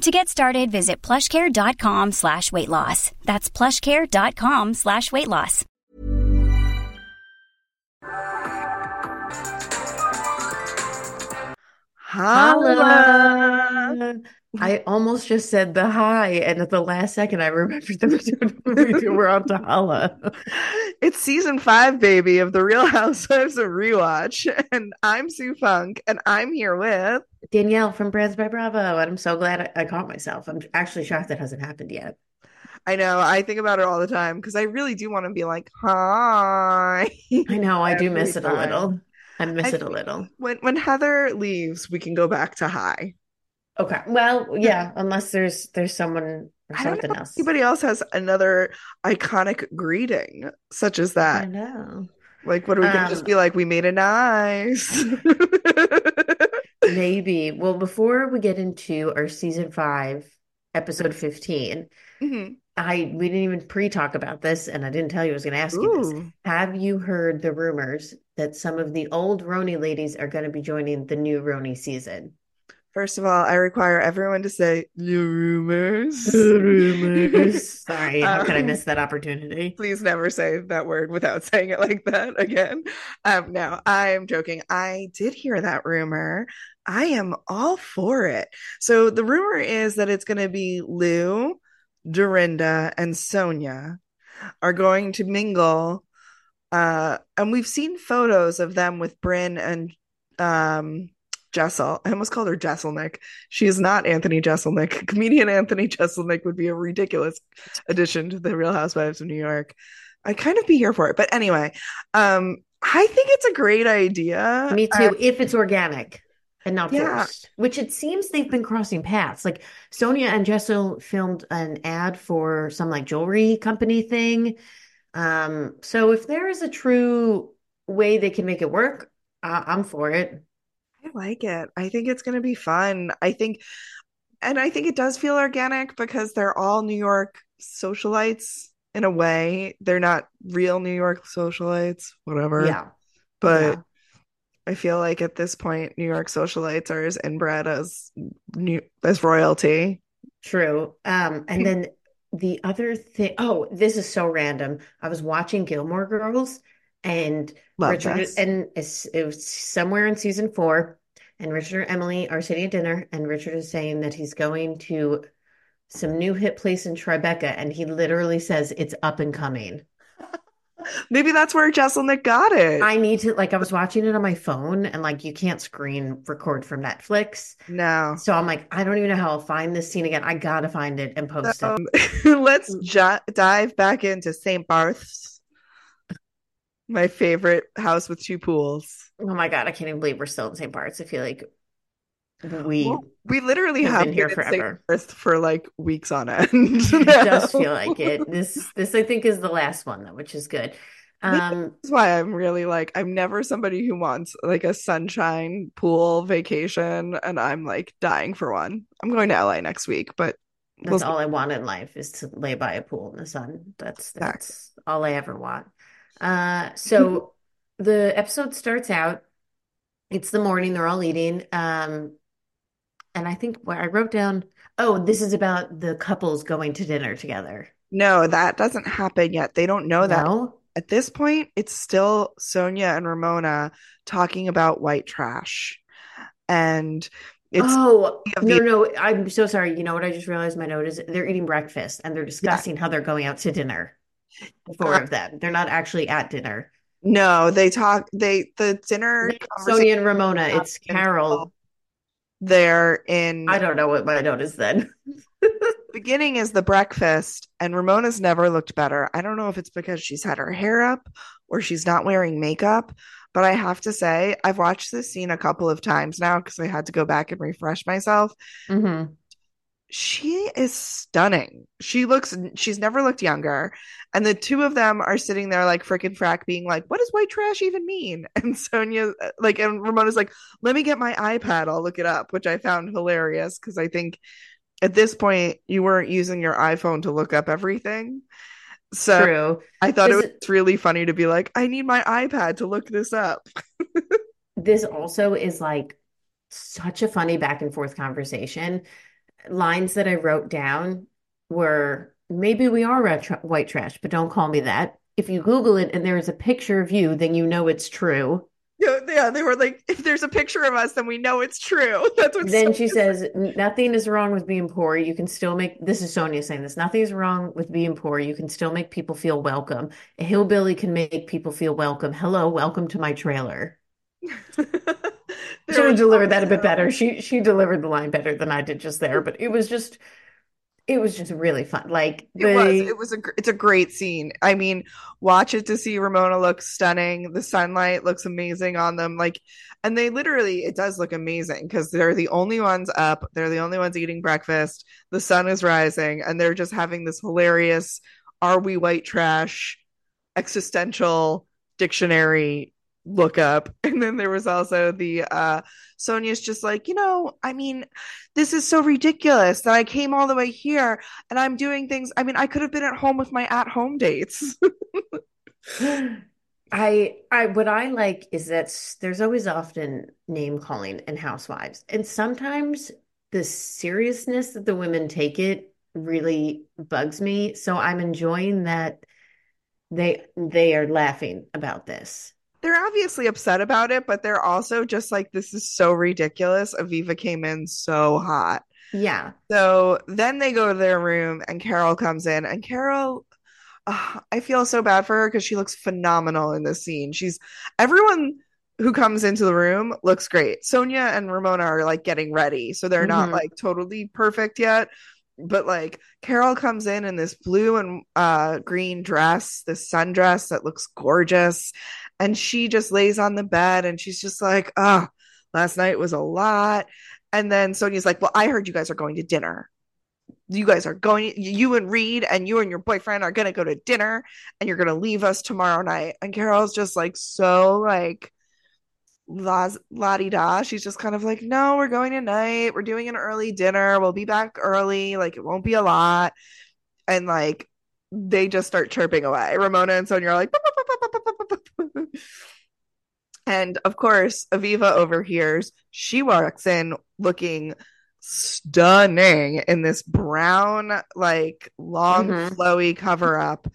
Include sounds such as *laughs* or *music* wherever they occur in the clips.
To get started, visit plushcare.com slash weight loss. That's plushcare.com slash weight loss. Holla. I almost just said the hi, and at the last second, I remembered that we were on to holla. It's season five, baby, of The Real Housewives of Rewatch. And I'm Sue Funke, and I'm here with Danielle from Brands by Bravo. And I'm so glad I, I caught myself. I'm actually shocked that hasn't happened yet. I know I think about it all the time because I really do want to be like, hi. I know, I do *laughs* Every miss it a little. I miss I it a little. When when Heather leaves, we can go back to hi. Okay. Well, yeah, unless there's there's someone or I something else. anybody else has another iconic greeting such as that. I know. Like, what are we gonna just Um, be like? We made it nice. *laughs* Maybe. Well, before we get into our season five, episode 15, Mhm. I we didn't even pre-talk about this, and I didn't tell you I was going to ask you this. Have you heard the rumors that some of the old RHONY ladies are going to be joining the new RHONY season? First of all, I require everyone to say the rumors. rumors. *laughs* Sorry, how could I Um, miss that opportunity? Please never say that word without *laughs* saying it like that again. Um, no, I am joking. I did hear that rumor. I am all for it. So the rumor is that it's going to be Lou, Dorinda, and Sonja are going to mingle. Uh, and we've seen photos of them with Brynn and um Jessel. I almost called her Jesselnick. She is not Anthony Jeselnik. *laughs* Comedian Anthony Jeselnik would be a ridiculous addition to the Real Housewives of New York. I'd kind of be here for it. But anyway, um, I think it's a great idea. Me Uh, too, if it's organic and not Yeah. forced, which it seems they've been crossing paths. Like Sonja and Jessel filmed an ad for some like jewelry company thing. Um, so if there is a true way they can make it work, I I'm for it. I like it. I think it's going to be fun. I think, and I think it does feel organic because they're all New York socialites in a way. They're not real New York socialites, whatever. Yeah. But Yeah. I feel like at this point, New York socialites are as inbred as new as royalty. True. Um, and then the other thing, oh, this is so random. I was watching Gilmore Girls and Love Richard this. and it was somewhere in season four, and Richard and Emily are sitting at dinner, and Richard is saying that he's going to some new hit place in Tribeca, and he literally says it's up and coming. Maybe that's where Jesselnick got it. I need to like I was watching it on my phone, and like you can't screen record from Netflix. no. So I'm like, I don't even know how I'll find this scene again. I gotta find it and post it. Um, *laughs* let's dive back into St. Barth's, my favorite house with two pools. Oh my God, I can't even believe we're still in St. Bart's. I feel like we Well, we literally have have been here forever. Barth for like weeks on end. *laughs* it does feel like it. *laughs* This this I think is the last one though, which is good. Um That's why I'm really like I'm never somebody who wants like a sunshine pool vacation, and I'm like dying for one. I'm going to LA next week, but That's We'll- all I want in life is to lay by a pool in the sun. That's Exactly. that's all I ever want. Uh, so *laughs* the episode starts out. It's the morning. They're all eating. Um, and I think where I wrote down. Oh, this is about the couples going to dinner together. No, that doesn't happen yet. They don't know that. No? At this point, it's still Sonja and Ramona talking about white trash. And it's Oh, of no, no. I'm so sorry. You know what I just realized my note is they're eating breakfast and they're discussing how they're going out to dinner. The four of them. They're not actually at dinner. no, they talk they the dinner Sonja and Ramona, it's Carole. They're in I don't know what my note is then. *laughs* beginning is the breakfast and Ramona's never looked better. I don't know if it's because she's had her hair up or she's not wearing makeup, but I have to say I've watched this scene a couple of times now because I had to go back and refresh myself. hmm She is stunning. She looks she's never looked younger. And the two of them are sitting there like frickin' frack being like, what does white trash even mean? *laughs* And Sonja uh, like and Ramona's like, let me get my iPad, I'll look it up, which I found hilarious because I think at this point you weren't using your iPhone to look up everything. So True. I thought it was really funny to be like, I need my iPad to look this up. *laughs* This also is like such a funny back and forth conversation. Lines that I wrote down were maybe we are tra- white trash, but don't call me that. If you Google it and there is a picture of you, then you know it's true. Yeah, yeah, they were like, if there's a picture of us, then we know it's true. *laughs* That's what Then she says, nothing is wrong with being poor. You can still make, this is Sonja saying this, nothing is wrong with being poor. You can still make people feel welcome. A hillbilly can make people feel welcome. Hello, welcome to my trailer. *laughs* Have delivered that a bit better. She she delivered the line better than I did just there, but it was just it was just really fun. Like It was. It was a. It's a great scene. I mean, watch it to see Ramona look stunning. The sunlight looks amazing on them. Like, and they literally, it does look amazing because they're the only ones up. They're the only ones eating breakfast. The sun is rising, and they're just having this hilarious "Are we white trash?" existential dictionary look up. *laughs* And then there was also the uh Sonja's just like, you know, I mean, this is so ridiculous that I came all the way here and I'm doing things. I mean, I could have been at home with my at home dates. *laughs* I I what I like is that there's always often name calling in Housewives, and sometimes the seriousness that the women take it really bugs me. So I'm enjoying that they they are laughing about this. They're obviously upset about it, but they're also just like, this is so ridiculous. Aviva came in so hot. Yeah. So then they go to their room and Carole comes in and Carole uh, I feel so bad for her because she looks phenomenal in this scene. She's everyone who comes into the room looks great. Sonja and Ramona are like getting ready, so they're not Mhm. like totally perfect yet. But like Carole comes in in this blue and uh green dress, this sundress that looks gorgeous, and she just lays on the bed and she's just like, "Ah, last night was a lot." And then Sonja's like, "Well, I heard you guys are going to dinner." you guys are going you and Reid and you and your boyfriend are gonna go to dinner and you're gonna leave us tomorrow night. And Carole's just like so like la di da. She's just kind of like, no, we're going tonight. We're doing an early dinner. We'll be back early. Like it won't be a lot. And like they just start chirping away. Ramona and Sonja are like, and of course, Aviva overhears. She walks in looking stunning in this brown, like long, Mhm. flowy cover up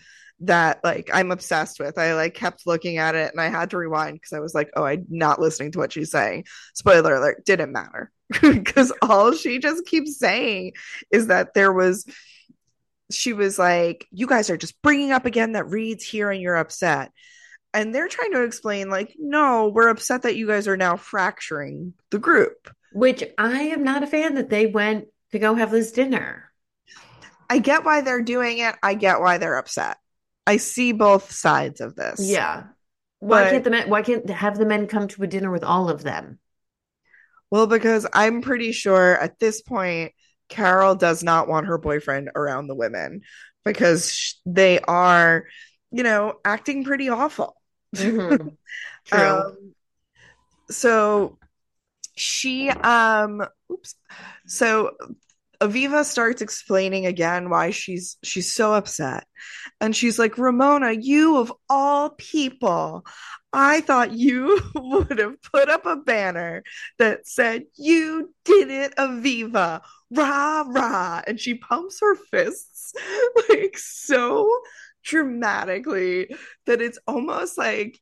that like I'm obsessed with. I like kept looking at it and I had to rewind because I was like, oh, I'm not listening to what she's saying. Spoiler alert, didn't matter. *laughs* Because all she just keeps saying is that there was she was like, You guys are just bringing up again that Reid's here and you're upset. And they're trying to explain, like, no, we're upset that you guys are now fracturing the group. Which I am not a fan that they went to go have this dinner. I get why they're doing it. I get why they're upset. I see both sides of this. Yeah. Why But- can't the men, why can't have the men come to a dinner with all of them? Well, because I'm pretty sure at this point, Carole does not want her boyfriend around the women because sh- they are, you know, acting pretty awful. Mhm. *laughs* True. Um, so she um oops so Aviva starts explaining again why she's she's so upset. And she's like, "Ramona, you of all people, I thought you *laughs* would have put up a banner that said you did it, Aviva. Rah rah." And she pumps her fists *laughs* like so dramatically that it's almost like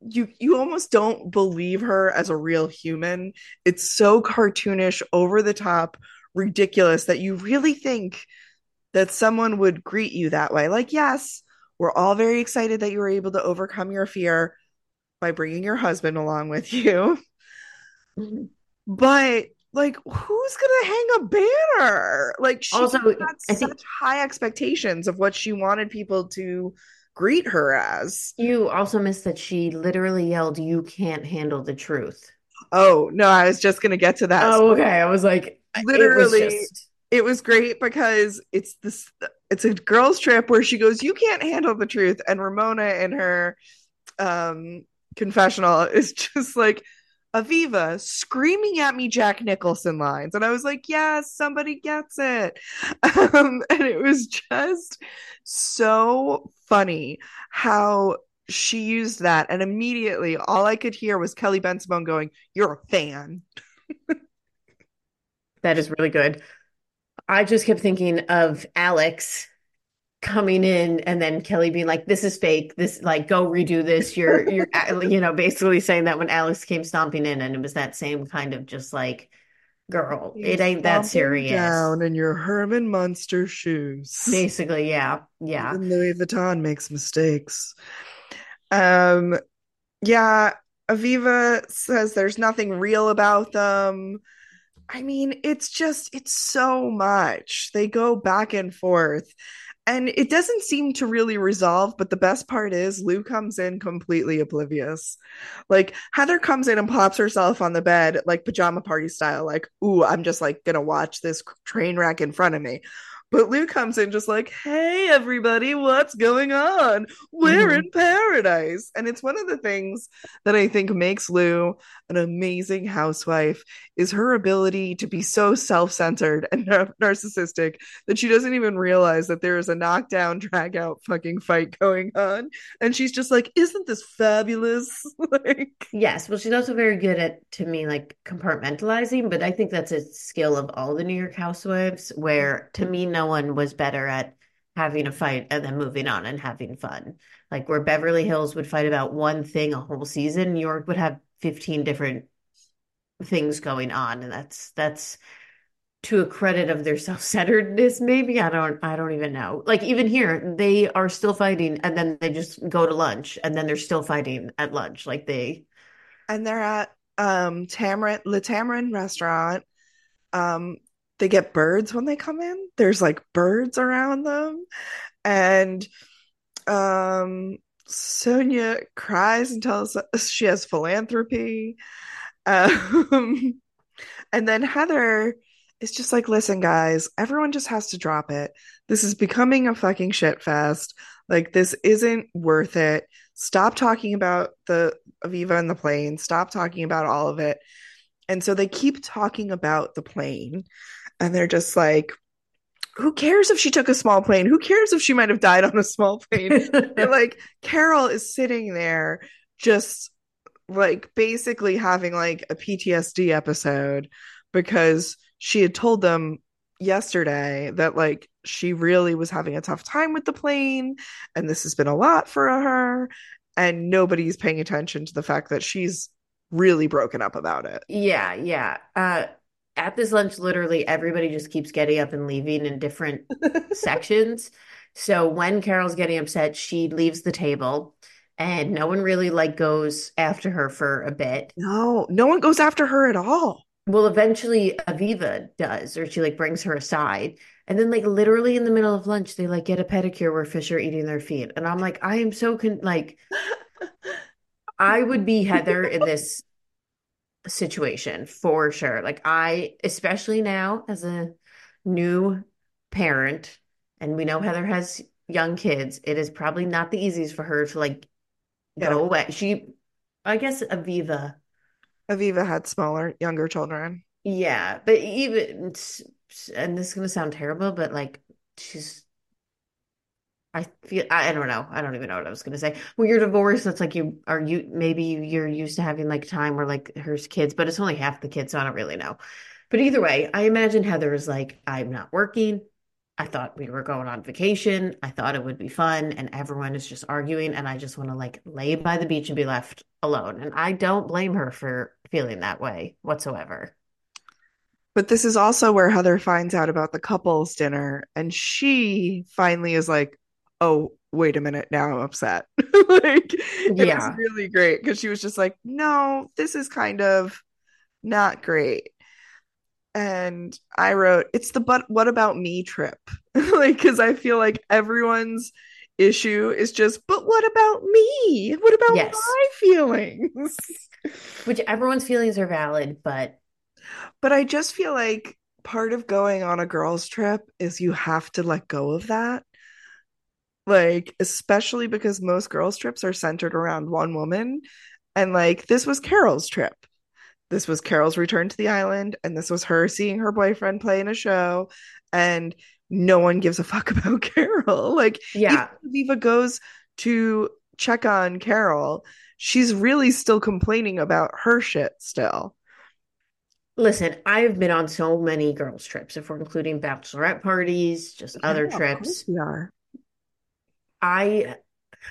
you you almost don't believe her as a real human. It's so cartoonish, over the top, ridiculous that you really think that someone would greet you that way. Like, yes, we're all very excited that you were able to overcome your fear by bringing your husband along with you. Mm-hmm. But like, who's gonna hang a banner? Like, she Also, had I such think- high expectations of what she wanted people to greet her as. You also missed that she literally yelled, "You can't handle the truth." Oh no, I was just gonna get to that. Oh, okay. I was like, Literally, it was just it was great because it's this it's a girls trip where she goes you can't handle the truth and ramona in her um confessional *laughs* is just like aviva screaming at me jack nicholson lines and i was like yes somebody gets it. *laughs* Um, and it was just so funny how she used that and immediately all i could hear was kelly bensimon going you're a fan *laughs* That is really good. I just kept thinking of Alex coming in and then Kelly being like, "This is fake. This like go redo this." You're you're *laughs* you know basically saying that when Alex came stomping in and it was that same kind of just like, "Girl, it ain't that serious." Down in your Herman Munster shoes. Basically, yeah, yeah. Even Louis Vuitton makes mistakes. Um, yeah, Aviva says there's nothing real about them. I mean, it's just, it's so much. They go back and forth. And it doesn't seem to really resolve, but the best part is Lou comes in completely oblivious. Like Heather comes in and pops herself on the bed, like pajama party style, like, ooh, I'm just like gonna watch this train wreck in front of me. But Lou comes in just like, hey, everybody, what's going on? We're Mhm. in paradise. And it's one of the things that I think makes Lou an amazing housewife is her ability to be so self-centered *laughs* and nar- narcissistic that she doesn't even realize that there is a knockdown, drag out fucking fight going on. And she's just like, isn't this fabulous? *laughs* like, Yes, well, she's also very good at, to me, like compartmentalizing, but I think that's a skill of all the New York housewives, where to me, no one was better at having a fight and then moving on and having fun. Like where Beverly Hills would fight about one thing a whole season, New York would have 15 different things going on, and that's that's to a credit of their *laughs* self-centeredness, maybe. I don't I don't even know. Like even here, they are still fighting and then they just go to lunch and then they're still fighting at lunch. Like they and they're at um Tamarind Le Tamarind restaurant. Um they get birds when they come in. There's like birds around them. And um Sonja cries and tells us she has philanthropy. Um and then Heather is just like, listen, guys, everyone just has to drop it. This is becoming a fucking shit fest. Like, this isn't worth it. Stop talking about the Aviva and the plane. Stop talking about all of it. And so they keep talking about the plane. And they're just like, who cares if she took a small plane? Who cares if she might have died on a small plane? *laughs* Like Carole is sitting there just like basically having like a PTSD episode because she had told them yesterday that like she really was having a tough time with the plane and this has been a lot for her and nobody's paying attention to the fact that she's really broken up about it. Yeah, yeah. Uh, at this lunch, literally everybody just keeps getting up and leaving in different *laughs* sections. So when Carole's getting upset, she leaves the table and no one really like goes after her for a bit. No, no one goes after her at all. Well, eventually Aviva does, or she like brings her aside. And then like literally in the middle of lunch, they like get a pedicure where fish are eating their feet. And I'm like, I am so con like *laughs* I would be Heather in this situation for sure. Like I, especially now as a new parent, and we know Heather has young kids, it is probably not the easiest for her to like Yeah. go away. She, I guess Aviva, Aviva had smaller, younger children. yeah, but even and this is gonna sound terrible, but like she's I feel I, I don't know. I don't even know what I was gonna say. When you're divorced, it's like you are you maybe you're used to having like time where like her kids, but it's only half the kids, so I don't really know. But either way, I imagine Heather is like, I'm not working. I thought we were going on vacation. I thought it would be fun, and everyone is just arguing, and I just want to like lay by the beach and be left alone. And I don't blame her for feeling that way whatsoever. But this is also where Heather finds out about the couples dinner, and she finally is like, "Oh, wait a minute, now I'm upset." *laughs* like it was Yeah. really great because she was just like, "No, this is kind of not great." And I wrote, "It's the but what about me trip?" *laughs* like because I feel like everyone's issue is just, "But what about me? What about Yes. my feelings?" *laughs* Which everyone's feelings are valid, but But I just feel like part of going on a girls' trip is you have to let go of that. Like, especially because most girls' trips are centered around one woman. And like, this was Carole's trip. This was Carole's return to the island, and this was her seeing her boyfriend play in a show. And no one gives a *laughs* fuck about Carole. Like, yeah. Viva goes to check on Carole, she's really still complaining about her shit still. Listen, I've been on so many girls' trips, if we're including bachelorette parties, just other Yeah, of trips. we are. I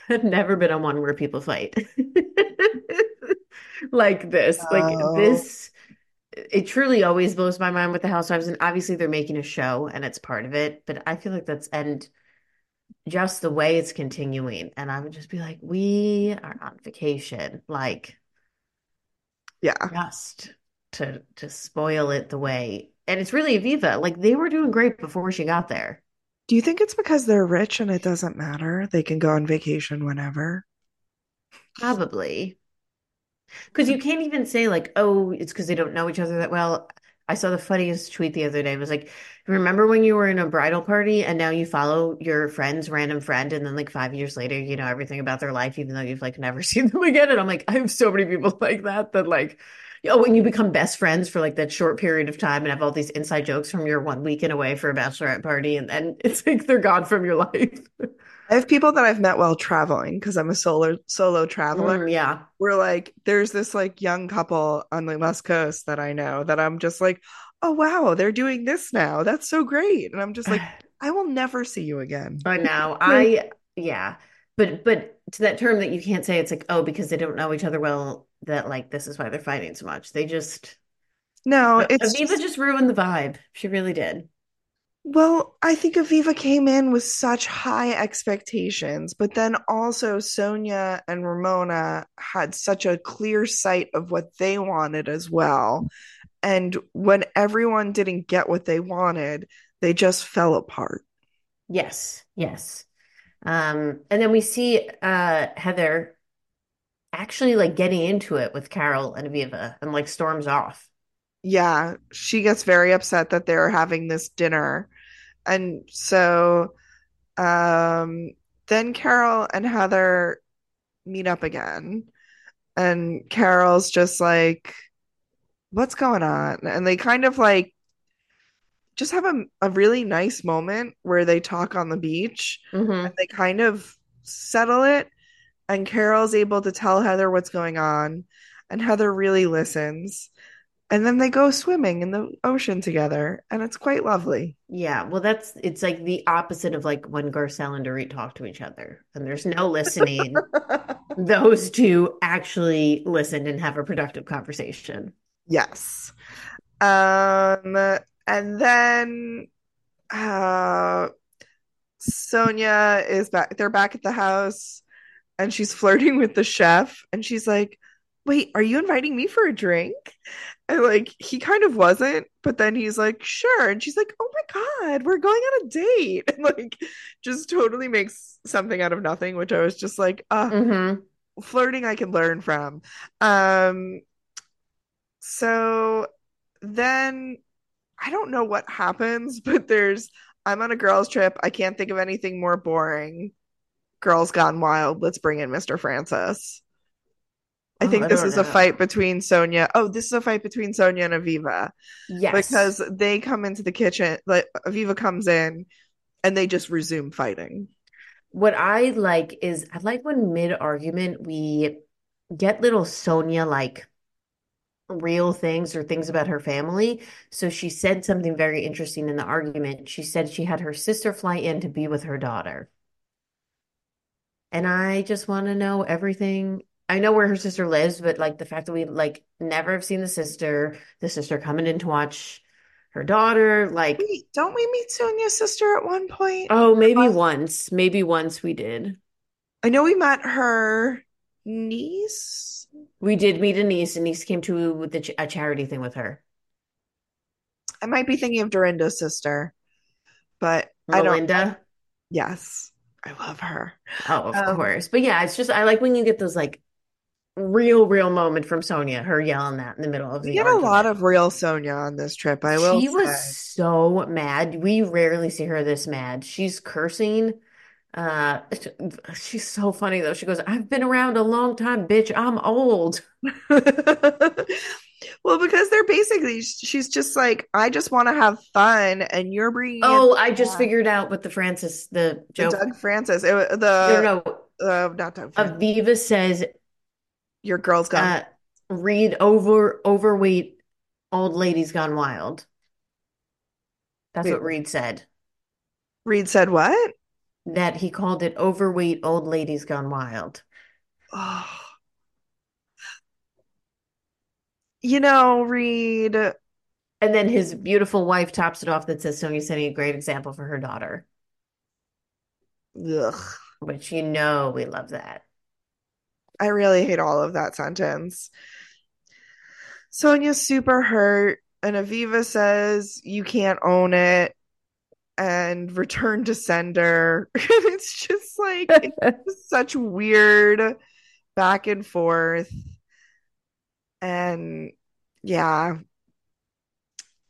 have never been on one where people fight *laughs* like this. Like Oh. this, it truly always blows my mind with the Housewives, and obviously they're making a show and it's part of it, but I feel like that's and just the way it's continuing, and I would just be like, we are on vacation, like Yeah. just to to spoil it the way, and it's really Aviva. Like they were doing great before she got there. Do you think it's because they're rich and it doesn't matter? They can go on vacation whenever. Probably. Because you can't even say like, oh, it's because they don't know each other that well. I saw the funniest tweet the other day. It was like, remember when you were in a bridal party and now you follow your friend's random friend and then like five years later, you know everything about their life, even though you've like never *laughs* seen them again. And I'm like, I have so many people like that that like, oh, when you become best friends for like that short period of time and have all these inside jokes from your one weekend away for a bachelorette party and then *laughs* it's like they're gone from your life. *laughs* I have people that I've met while traveling because I'm a solo solo traveler. Mm, yeah. We're like, there's this like young couple on the West Coast that I know that I'm just like, oh wow, they're doing this now. That's so great. And I'm just like, *sighs* I will never see you again. I know. *laughs* I yeah. But but to that term that you can't say it's like, oh, because they don't know each other well, that like this is why they're fighting so much. They just No, it's Aviva just ruined the vibe. She really did. Well, I think Aviva came in with such high expectations, but then also Sonja and Ramona had such a clear sight of what they wanted as well. And when everyone didn't get what they wanted, they just fell apart. Yes, yes. Um, and then we see uh Heather actually like getting into it with Carole and Aviva and like storms off. Yeah, she gets very upset that they're having this dinner. And so um then Carole and Heather meet up again. And Carole's just like, what's going on? And they kind of like just have a, a really nice moment where they talk on the beach hmm and they kind of settle it. And Carole's able to tell Heather what's going on. And Heather really listens. And then they go swimming in the ocean together. And it's quite lovely. Yeah, well, that's it's like the opposite of like when Garcelle and Dorit talk to each other, and there's no listening. *laughs* Those two actually listened and have a productive conversation. Yes. Um, and then uh Sonja is back. They're back at the house and she's *laughs* flirting with the chef and she's like, "Wait, are you inviting me for a drink?" And like he kind of wasn't, but then he's like, "Sure." And she's like, "Oh my God, we're going on a date." *laughs* And like just totally makes something out of nothing, which I was just like, "Uh, hmm flirting I can learn from." Um so then I don't know what happens, *laughs* but there's I'm on a girls' trip. I can't think of anything more boring. Girls Gone Wild. Let's bring in Mr. Francis. I Oh, think I this is a fight between Sonja. Oh, this is a fight between Sonja and Aviva Yes. because they come into the kitchen. Like Aviva comes in, and they just resume fighting. What I like is I like when mid-argument we get little Sonja like real things or things about her family. So she said something very interesting in the argument. She said she had her sister fly in to be with her daughter. And I just want to know everything. I know where her sister lives, but like the fact that we like never have seen the sister, the sister coming in to watch her daughter, like Wait, don't we meet Sonja's sister at one point? oh, maybe once, maybe once we did. I know we met her niece. We did meet a niece, and niece came to the ch a charity thing with her. I might be thinking of Dorinda's sister, but I don't. Melinda. Yes, I love her. Oh, of Um, course. But yeah, it's just I like when you get those like real, real moment from Sonja, her yelling that in the middle of We the get a lot of real Sonja on this trip. I will She was so mad. We rarely see her this mad. She's cursing. Uh, *laughs* she's so funny though. She goes, "I've been around a long time, bitch. I'm old." *laughs* Well, because they're basically, she's just like, I just want to have fun, and you're bringing Oh, I just figured out what the Francis, the the. Doug Francis, it, wa- No, no, uh, not Doug Francis. Aviva says, Your girl's gone. uh, read over overweight old ladies gone wild. That's Wait, what Reid said. Reid said what? That he called it overweight old ladies gone wild. Oh. *sighs* You know, Reid. And then his beautiful wife tops it off that says Sonja setting a great example for her daughter, Ugh. which you know we love that. I really hate all of that sentence. Sonja's super hurt, and Aviva says you can't own it and return to sender. *laughs* It's just like *laughs* it's just such weird back and forth. And yeah.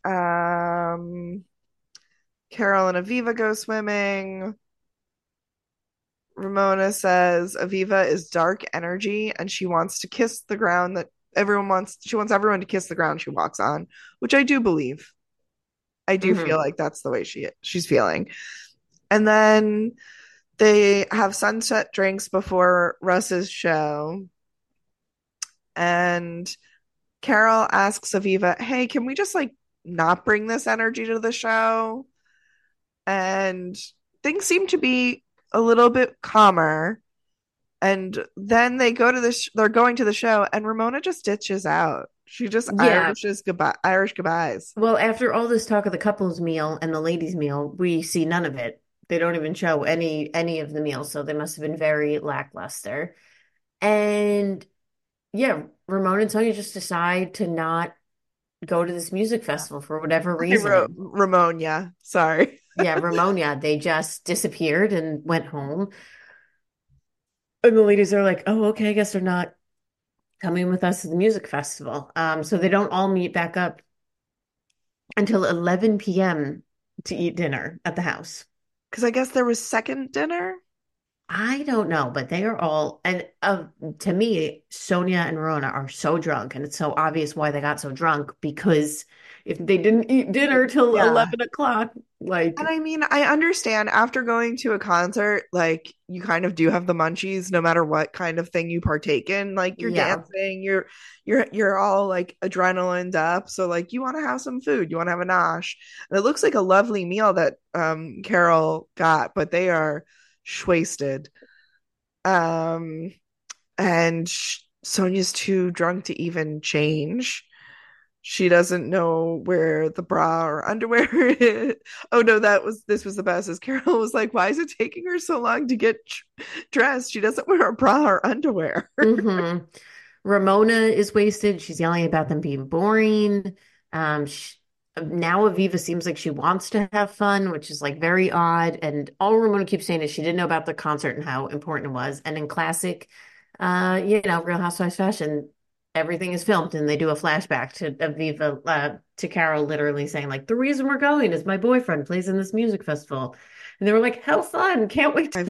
Um Carole and Aviva go swimming. Ramona says Aviva is dark energy and she wants to kiss the ground that everyone wants she wants everyone to kiss the ground she walks on, which I do believe. I do Mhm. feel like that's the way she she's feeling. And then they have sunset drinks before Russ's show. And Carole asks Aviva, "Hey, can we just like not bring this energy to the show?" And things seem to be a little bit calmer. And then they go to the sh- they're going to the show and Ramona just ditches out. She just Yeah. Irishes goodbye Irish goodbyes. Well, after all this talk of the couples meal and the ladies' meal, we see none of it. They don't even show any any of the meals, so they must have been very lackluster. And yeah, Ramona and Sonja just decide to not go to this music festival for whatever reason. Ramon, yeah. Sorry. Yeah, *laughs* Ramonia, they just disappeared and went home. And the ladies are like, "Oh, okay, I guess they're not coming with us to the music festival." Um, so they don't all meet back up until 11 p.m. to eat dinner at the house. Because I guess there was second dinner. I don't know, but they are all, and uh, to me, Sonja and Rona are so drunk, and it's so obvious why they got so drunk because if they didn't eat dinner till Yeah. 11 o'clock, like, And I mean, I understand after going to a concert, like you kind of do have the munchies no matter what kind of thing you partake in. Like you're Yeah. dancing, you're you're you're all like adrenaline up. So like you want to have some food, you want to have a nosh. And it looks like a lovely meal that um Carole got, but they are wasted. Um and sh- Sonja's too drunk to even change. She doesn't know where the bra or underwear *laughs* is. Oh no, that was this was the best. As Carole was like, "Why is it taking her so long to get dressed? She doesn't wear a bra or underwear." hmm Ramona is wasted. She's yelling about them being boring. Um, sh now Aviva seems like she wants to have fun, which is like very odd. And all Ramona keeps saying is she didn't know about the concert and how important it was. And in classic, uh, you know, Real Housewives fashion, everything is filmed and they do a flashback to Aviva, uh, to Carole literally saying like, the reason we're going is my boyfriend plays in this music festival. And they were like, how fun. Can't wait to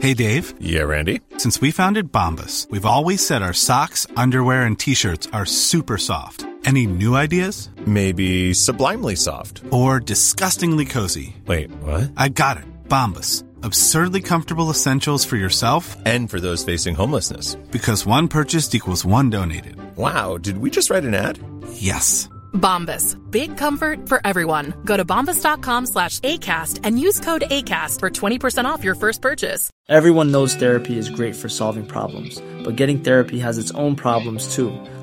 Hey, Dave. Yeah, Randy. Since we founded Bombas, we've always said our socks, underwear, and t shirts are super soft. Any new ideas? Maybe sublimely soft. Or disgustingly cozy. Wait, what? I got it. Bombas. Absurdly comfortable essentials for yourself and for those facing homelessness. Because one purchased equals one donated. Wow, did we just write an ad? Yes. Bombas. Big comfort for everyone. Go to bombas.com slash ACAST and use code ACAST for 20% off your first purchase. Everyone knows therapy is great for solving problems, but getting therapy has its own problems too,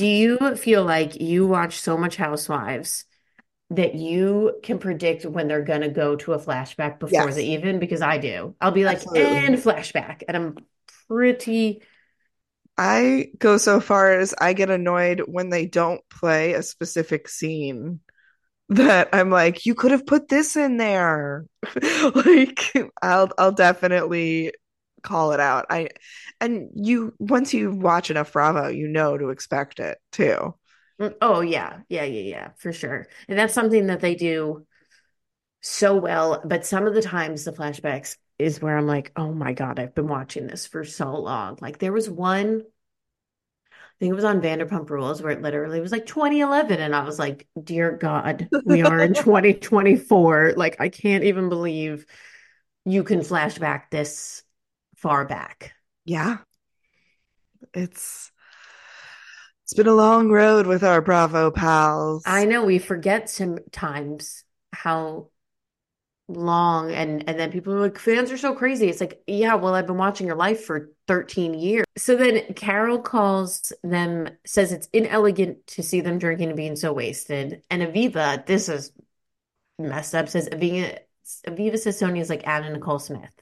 Do you feel like you watch so much Housewives that you can predict when they're going to go to a flashback before Yes. they even? Because I do. I'll be like, Absolutely. and flashback. And I'm pretty. I go so far as I get annoyed when they don't play a specific scene that I'm like, you could have put this in there. *laughs* Like I'll I'll definitely call it out. I and you once you watch enough Bravo, you know to expect it too. Mm, Oh, yeah. Yeah, yeah, yeah, for sure. And that's something that they do so well. But some of the times, the flashbacks is where I'm like, oh my God, I've been watching this for so long. Like there was one, I think it was on Vanderpump Rules, where it literally was like 2011. And I was like, dear God, we are in *laughs* 2024. Like, I can't even believe you can flash back this far back. Yeah. It's it's been a long road with our Bravo pals. I know we forget sometimes how long and and then people are like fans are so crazy. It's like, yeah, well, I've been watching your life for 13 years. So then Carole calls them, says it's inelegant to see them drinking and being so wasted. And Aviva, this is messed up, says Aviva Aviva says Sonja's like Anna Nicole Smith.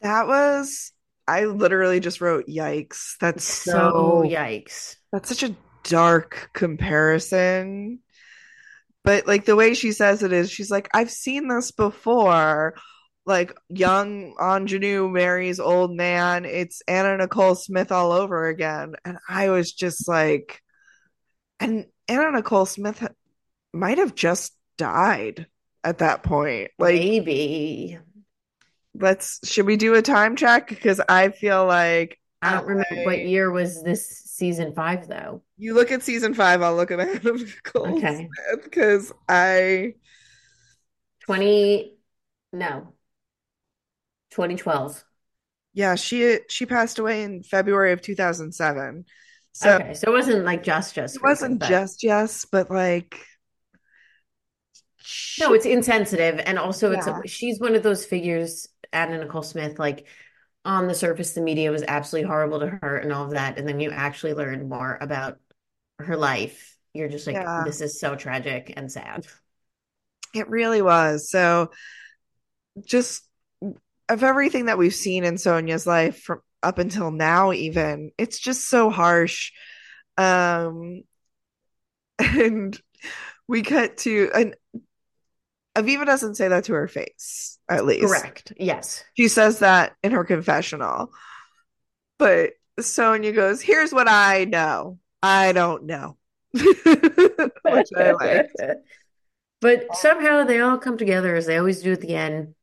That was I literally just wrote yikes. That's So so yikes. That's such a dark comparison. But like the way she says it is, she's like, I've seen this before. Like young ingenue marries old man. It's Anna Nicole Smith all over again. And I was just like, and Anna Nicole Smith might have just died at that point. Like, Maybe. Let's should we do a time check? Because I feel like I don't remember what year was this season five though. You look at season five, I'll look at *laughs* Adam Nicole Okay. Because I 20 no 2012 yeah, she she passed away in February of 2007. So okay so it wasn't like just just it wasn't but- just yes, but like no it's insensitive and also it's Yeah. she's one of those figures Anna Nicole Smith like on the surface the media was absolutely horrible to her and all of that and then you actually learn more about her life you're just like Yeah. this is so tragic and sad it really was. So just of everything that we've seen in Sonja's life from up until now, even it's just so harsh. Um, *laughs* and we cut to and Aviva doesn't say that to her face, at least. correct yes She says that in her confessional. But Sonja goes, Here's what I know. I don't know. *laughs* Which I like. *laughs* But somehow they all come together as they always do at the end.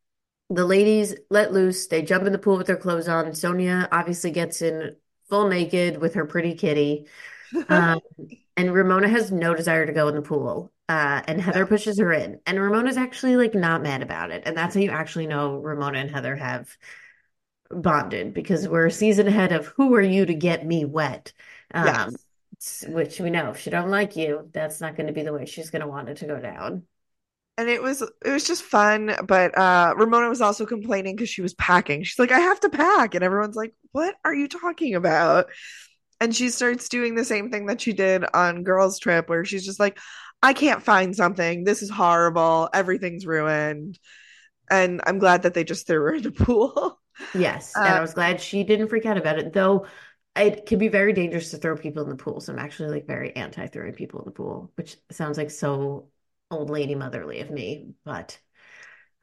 The ladies let loose. They jump in the pool with their clothes on. Sonja obviously gets in full naked with her pretty kitty. *laughs* Um, and Ramona has no desire to go in the pool. Uh, and Heather pushes her in. And Ramona's actually like not mad about it. And that's how you actually know Ramona and Heather have bonded because we're a season ahead of who are you to get me wet? Um, Yes. which we know if she don't like you, that's not going to be the way she's going to want it to go down. and it was it was just fun but uh ramona was also complaining because she was packing she's like i have to pack and everyone's like what are you talking about and she starts doing the same thing that she did on girls trip where she's just like i can't find something this is horrible everything's ruined and i'm glad that they just threw her in the *laughs* pool Yes, and I Uh, was glad she didn't freak out about it, though. it can be very dangerous to throw people in the pool. So I'm actually like very anti throwing people in the pool, which sounds like so old lady motherly of me, but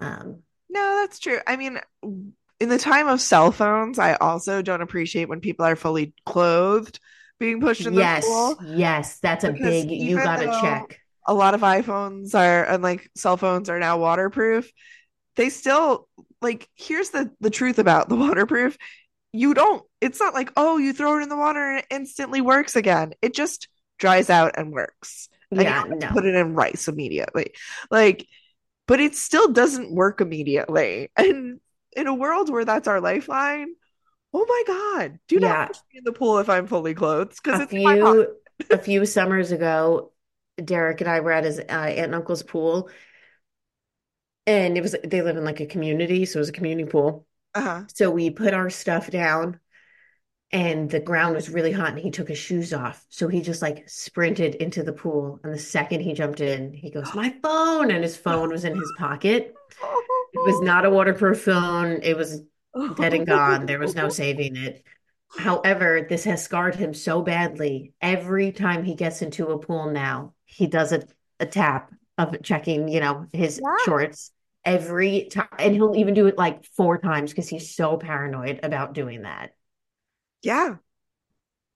um No, that's true. I mean, in the time of cell phones, I also don't appreciate when people are fully clothed being pushed in the yes, pool. yes, yes, that's a big you gotta though check. A lot of iPhones are and like cell phones are now waterproof. They still like here's the the truth about the *laughs* waterproof. You don't it's not like, oh, you throw it in the water and it instantly works again. It just dries out and works. You Yeah, no. put it in rice immediately. Like, but it still doesn't work immediately. *laughs* And in a world where that's our lifeline, oh my God, do Yeah. not push me in the pool if I'm fully clothed because it's few a few summers ago, Derek and I were at his uh, aunt and uncle's pool, and it was they live in like a community, so it was a community pool. Uh-huh. So we put our stuff down, and the ground was really hot, and he took his shoes off. So he just like sprinted into the pool, and the second he jumped in, he goes, "My phone!" And his phone was in his pocket. It was *laughs* not a waterproof phone. It was dead and gone. There was no *laughs* saving it. However, this has scarred him so badly. Every time he gets into a pool now, he does a, a tap of checking, you know, his Yeah. shorts every time. And he'll even do it like four times because he's so paranoid about doing that. Yeah.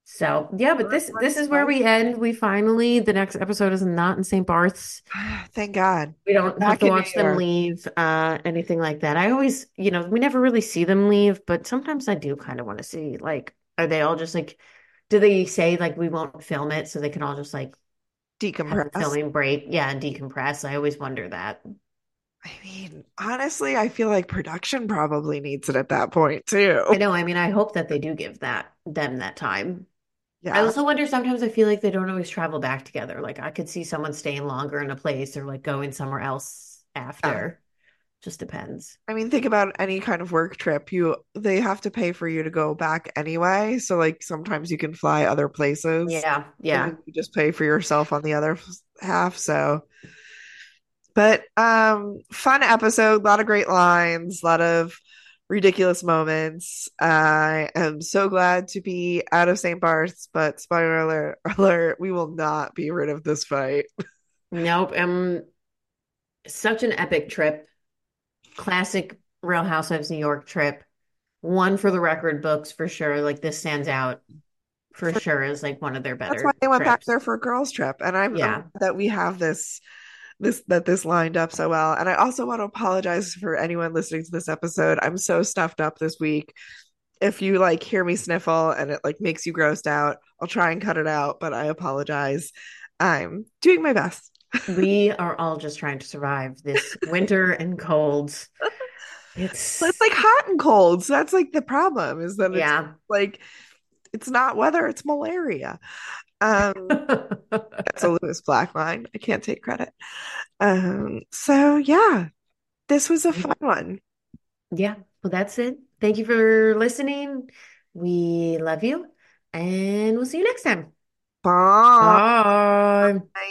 So yeah, but this this is where we end. We finally the next episode is not in St. Barth's. *sighs* Thank God. We don't have to watch them leave, uh, anything like that. I always, you know, we never really see them leave, but sometimes I do kind of want to see, like, are they all just like, do they say like we won't film it so they can all just like Decompress. filming break? Yeah, and decompress. I always wonder that. I mean, honestly, I feel like production probably needs it at that point too. I know. I mean, I hope that they do give that them that time. yeah. I also wonder sometimes I feel like they don't always travel back together. Like I could see someone staying longer in a place or like going somewhere else after. Just depends. I mean, think about any kind of work trip. You they have to pay for you to go back anyway. So like sometimes you can fly other places. Yeah, yeah. you just pay for yourself on the other half. So but um fun episode, a lot of great lines, a lot of ridiculous moments. I am so glad to be out of St. Barth's, but spoiler alert, *laughs* alert, we will not be rid of this fight. *laughs* Nope. Um, such an epic trip. Classic Real Housewives New York trip. One for the record books for sure. Like this stands out for sure as like one of their That's better why they went back there for a girls' trip, and I'm, I'm glad that we have this this that this lined up so well. And I also want to apologize for anyone listening to this episode. I'm so stuffed up this week. If you like hear me sniffle and it like makes you grossed out, I'll try and cut it out, but I apologize. I'm doing my best. We are all just trying to survive this winter and colds. It's *laughs* it's like hot and cold. So that's like the problem is that it's yeah. like it's not weather, it's malaria. Um *laughs* that's a Lewis Black line. I can't take credit. Um so yeah, this was a fun one. Yeah. Well, that's it. Thank you for listening. We love you, and we'll see you next time. Bye. Bye.